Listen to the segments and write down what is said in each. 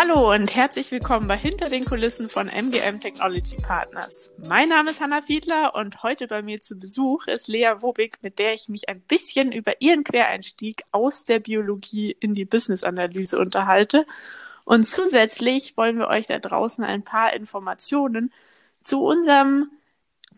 Hallo und herzlich willkommen bei Hinter den Kulissen von MGM Technology Partners. Mein Name ist Hanna Fiedler und heute bei mir zu Besuch ist Lea Wobig, mit der ich mich ein bisschen über ihren Quereinstieg aus der Biologie in die Business-Analyse unterhalte. Und zusätzlich wollen wir euch da draußen ein paar Informationen zu unserem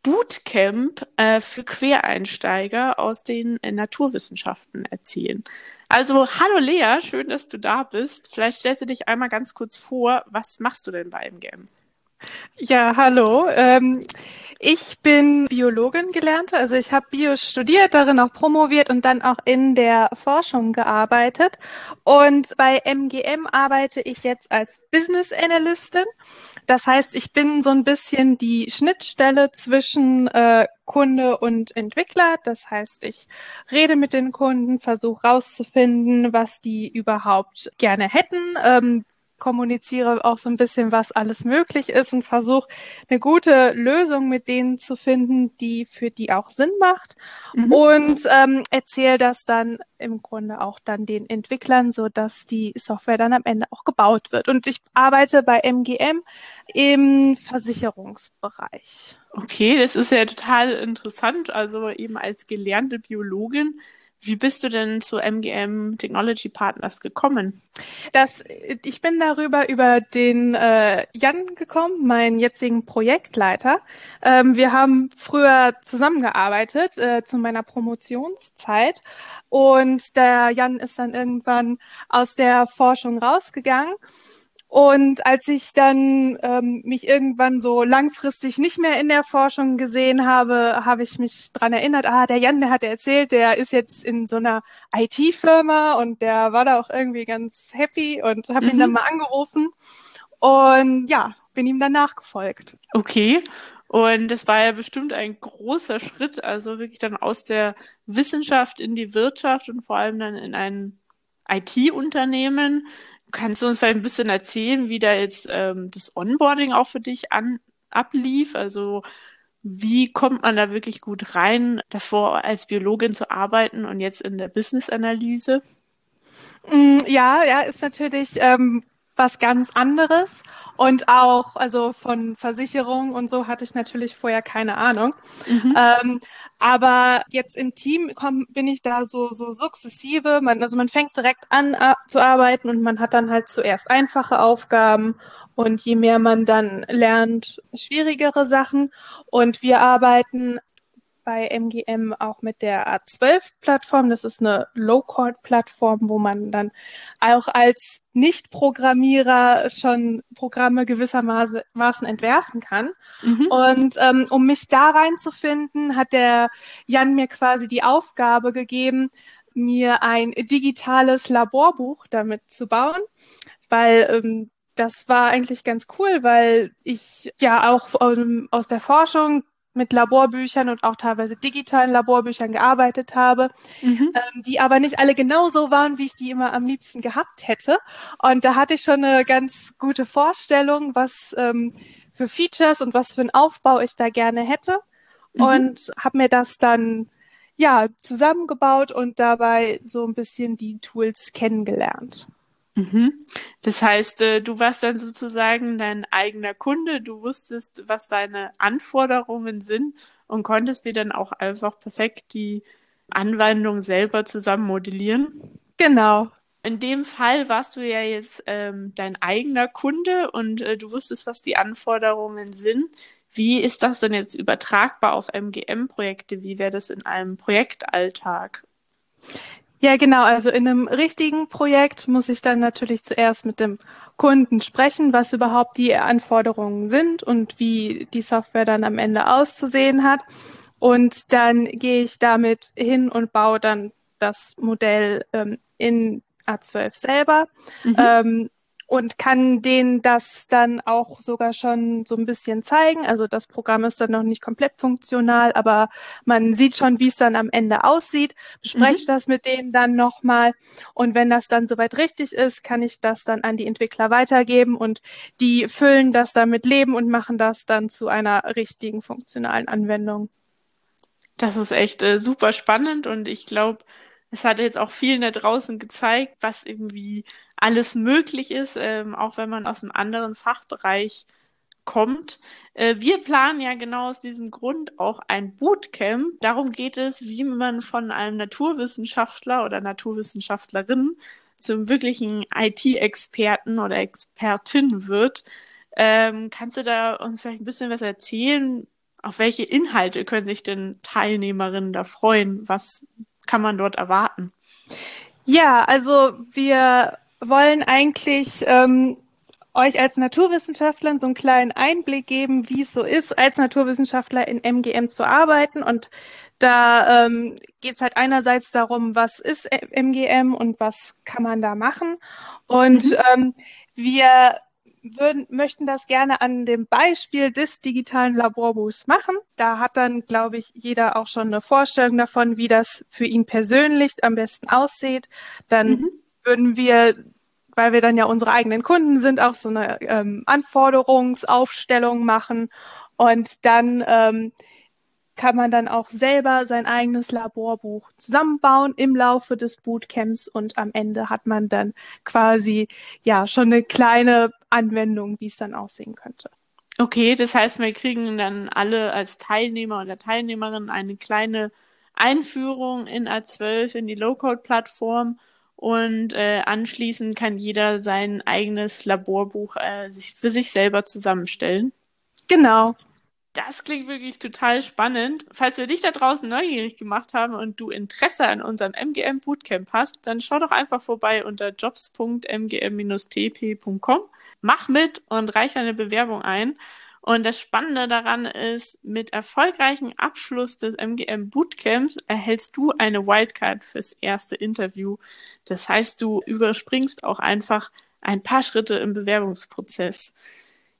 Bootcamp äh, für Quereinsteiger aus den äh, Naturwissenschaften erzählen. Also, hallo Lea, schön, dass du da bist. Vielleicht stellst du dich einmal ganz kurz vor, was machst du denn bei MGM? Ja, hallo. Ähm, ich bin Biologin gelernte, also ich habe Bio studiert, darin auch promoviert und dann auch in der Forschung gearbeitet. Und bei MGM arbeite ich jetzt als Business Analystin. Das heißt, ich bin so ein bisschen die Schnittstelle zwischen äh, Kunde und Entwickler. Das heißt, ich rede mit den Kunden, versuche rauszufinden, was die überhaupt gerne hätten, ähm, kommuniziere auch so ein bisschen, was alles möglich ist und versuche eine gute Lösung mit denen zu finden, die für die auch Sinn macht mhm. und ähm, erzähle das dann im Grunde auch dann den Entwicklern, so dass die Software dann am Ende auch gebaut wird. Und ich arbeite bei MGM im Versicherungsbereich. Okay, das ist ja total interessant. Also eben als gelernte Biologin wie bist du denn zu MGM Technology Partners gekommen? Das, ich bin darüber über den äh, Jan gekommen, meinen jetzigen Projektleiter. Ähm, wir haben früher zusammengearbeitet äh, zu meiner Promotionszeit und der Jan ist dann irgendwann aus der Forschung rausgegangen und als ich dann ähm, mich irgendwann so langfristig nicht mehr in der Forschung gesehen habe, habe ich mich dran erinnert, ah, der Jan, der hat erzählt, der ist jetzt in so einer IT-Firma und der war da auch irgendwie ganz happy und habe mhm. ihn dann mhm. mal angerufen und ja, bin ihm dann nachgefolgt. Okay. Und das war ja bestimmt ein großer Schritt, also wirklich dann aus der Wissenschaft in die Wirtschaft und vor allem dann in ein IT-Unternehmen. Kannst du uns vielleicht ein bisschen erzählen, wie da jetzt ähm, das Onboarding auch für dich an, ablief? Also wie kommt man da wirklich gut rein, davor als Biologin zu arbeiten und jetzt in der Business-Analyse? Mm, ja, ja, ist natürlich ähm, was ganz anderes. Und auch, also von Versicherung und so hatte ich natürlich vorher keine Ahnung. Mhm. Ähm, aber jetzt im Team komm, bin ich da so, so sukzessive. Man, also man fängt direkt an uh, zu arbeiten und man hat dann halt zuerst einfache Aufgaben und je mehr man dann lernt, schwierigere Sachen. Und wir arbeiten bei MGM auch mit der A12-Plattform. Das ist eine Low-Code-Plattform, wo man dann auch als Nicht-Programmierer schon Programme gewissermaßen entwerfen kann. Mhm. Und ähm, um mich da reinzufinden, hat der Jan mir quasi die Aufgabe gegeben, mir ein digitales Laborbuch damit zu bauen, weil ähm, das war eigentlich ganz cool, weil ich ja auch ähm, aus der Forschung mit Laborbüchern und auch teilweise digitalen Laborbüchern gearbeitet habe, mhm. ähm, die aber nicht alle genauso waren, wie ich die immer am liebsten gehabt hätte. Und da hatte ich schon eine ganz gute Vorstellung, was ähm, für Features und was für einen Aufbau ich da gerne hätte. Mhm. Und habe mir das dann ja zusammengebaut und dabei so ein bisschen die Tools kennengelernt. Mhm. Das heißt, äh, du warst dann sozusagen dein eigener Kunde, du wusstest, was deine Anforderungen sind und konntest dir dann auch einfach perfekt die Anwendung selber zusammen modellieren. Genau. In dem Fall warst du ja jetzt ähm, dein eigener Kunde und äh, du wusstest, was die Anforderungen sind. Wie ist das denn jetzt übertragbar auf MGM-Projekte? Wie wäre das in einem Projektalltag? Ja, genau. Also in einem richtigen Projekt muss ich dann natürlich zuerst mit dem Kunden sprechen, was überhaupt die Anforderungen sind und wie die Software dann am Ende auszusehen hat. Und dann gehe ich damit hin und baue dann das Modell ähm, in A12 selber. Mhm. Ähm, und kann denen das dann auch sogar schon so ein bisschen zeigen. Also das Programm ist dann noch nicht komplett funktional, aber man sieht schon, wie es dann am Ende aussieht, bespreche mhm. das mit denen dann nochmal und wenn das dann soweit richtig ist, kann ich das dann an die Entwickler weitergeben und die füllen das dann mit Leben und machen das dann zu einer richtigen funktionalen Anwendung. Das ist echt äh, super spannend und ich glaube, es hat jetzt auch vielen da draußen gezeigt, was irgendwie alles möglich ist, ähm, auch wenn man aus einem anderen Fachbereich kommt. Äh, wir planen ja genau aus diesem Grund auch ein Bootcamp. Darum geht es, wie man von einem Naturwissenschaftler oder Naturwissenschaftlerin zum wirklichen IT-Experten oder Expertin wird. Ähm, kannst du da uns vielleicht ein bisschen was erzählen? Auf welche Inhalte können sich denn Teilnehmerinnen da freuen? Was kann man dort erwarten? Ja, also wir wollen eigentlich ähm, euch als Naturwissenschaftler so einen kleinen Einblick geben, wie es so ist, als Naturwissenschaftler in MGM zu arbeiten. Und da ähm, geht es halt einerseits darum, was ist MGM und was kann man da machen. Und mhm. ähm, wir würden, möchten das gerne an dem Beispiel des digitalen Laborbuchs machen. Da hat dann, glaube ich, jeder auch schon eine Vorstellung davon, wie das für ihn persönlich am besten aussieht. Dann mhm. würden wir weil wir dann ja unsere eigenen Kunden sind, auch so eine ähm, Anforderungsaufstellung machen. Und dann ähm, kann man dann auch selber sein eigenes Laborbuch zusammenbauen im Laufe des Bootcamps und am Ende hat man dann quasi ja schon eine kleine Anwendung, wie es dann aussehen könnte. Okay, das heißt, wir kriegen dann alle als Teilnehmer oder Teilnehmerin eine kleine Einführung in A12 in die Low-Code-Plattform und äh, anschließend kann jeder sein eigenes Laborbuch äh, sich für sich selber zusammenstellen. Genau. Das klingt wirklich total spannend. Falls wir dich da draußen neugierig gemacht haben und du Interesse an unserem MGM Bootcamp hast, dann schau doch einfach vorbei unter jobs.mgm-tp.com. Mach mit und reich eine Bewerbung ein. Und das Spannende daran ist, mit erfolgreichem Abschluss des MGM Bootcamps erhältst du eine Wildcard fürs erste Interview. Das heißt, du überspringst auch einfach ein paar Schritte im Bewerbungsprozess.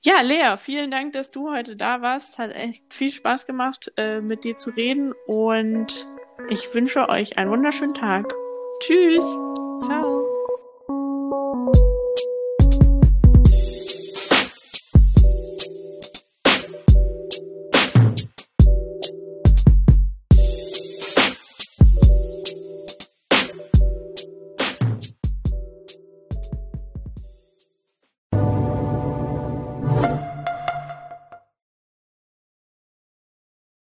Ja, Lea, vielen Dank, dass du heute da warst. Hat echt viel Spaß gemacht, äh, mit dir zu reden und ich wünsche euch einen wunderschönen Tag. Tschüss. Ciao.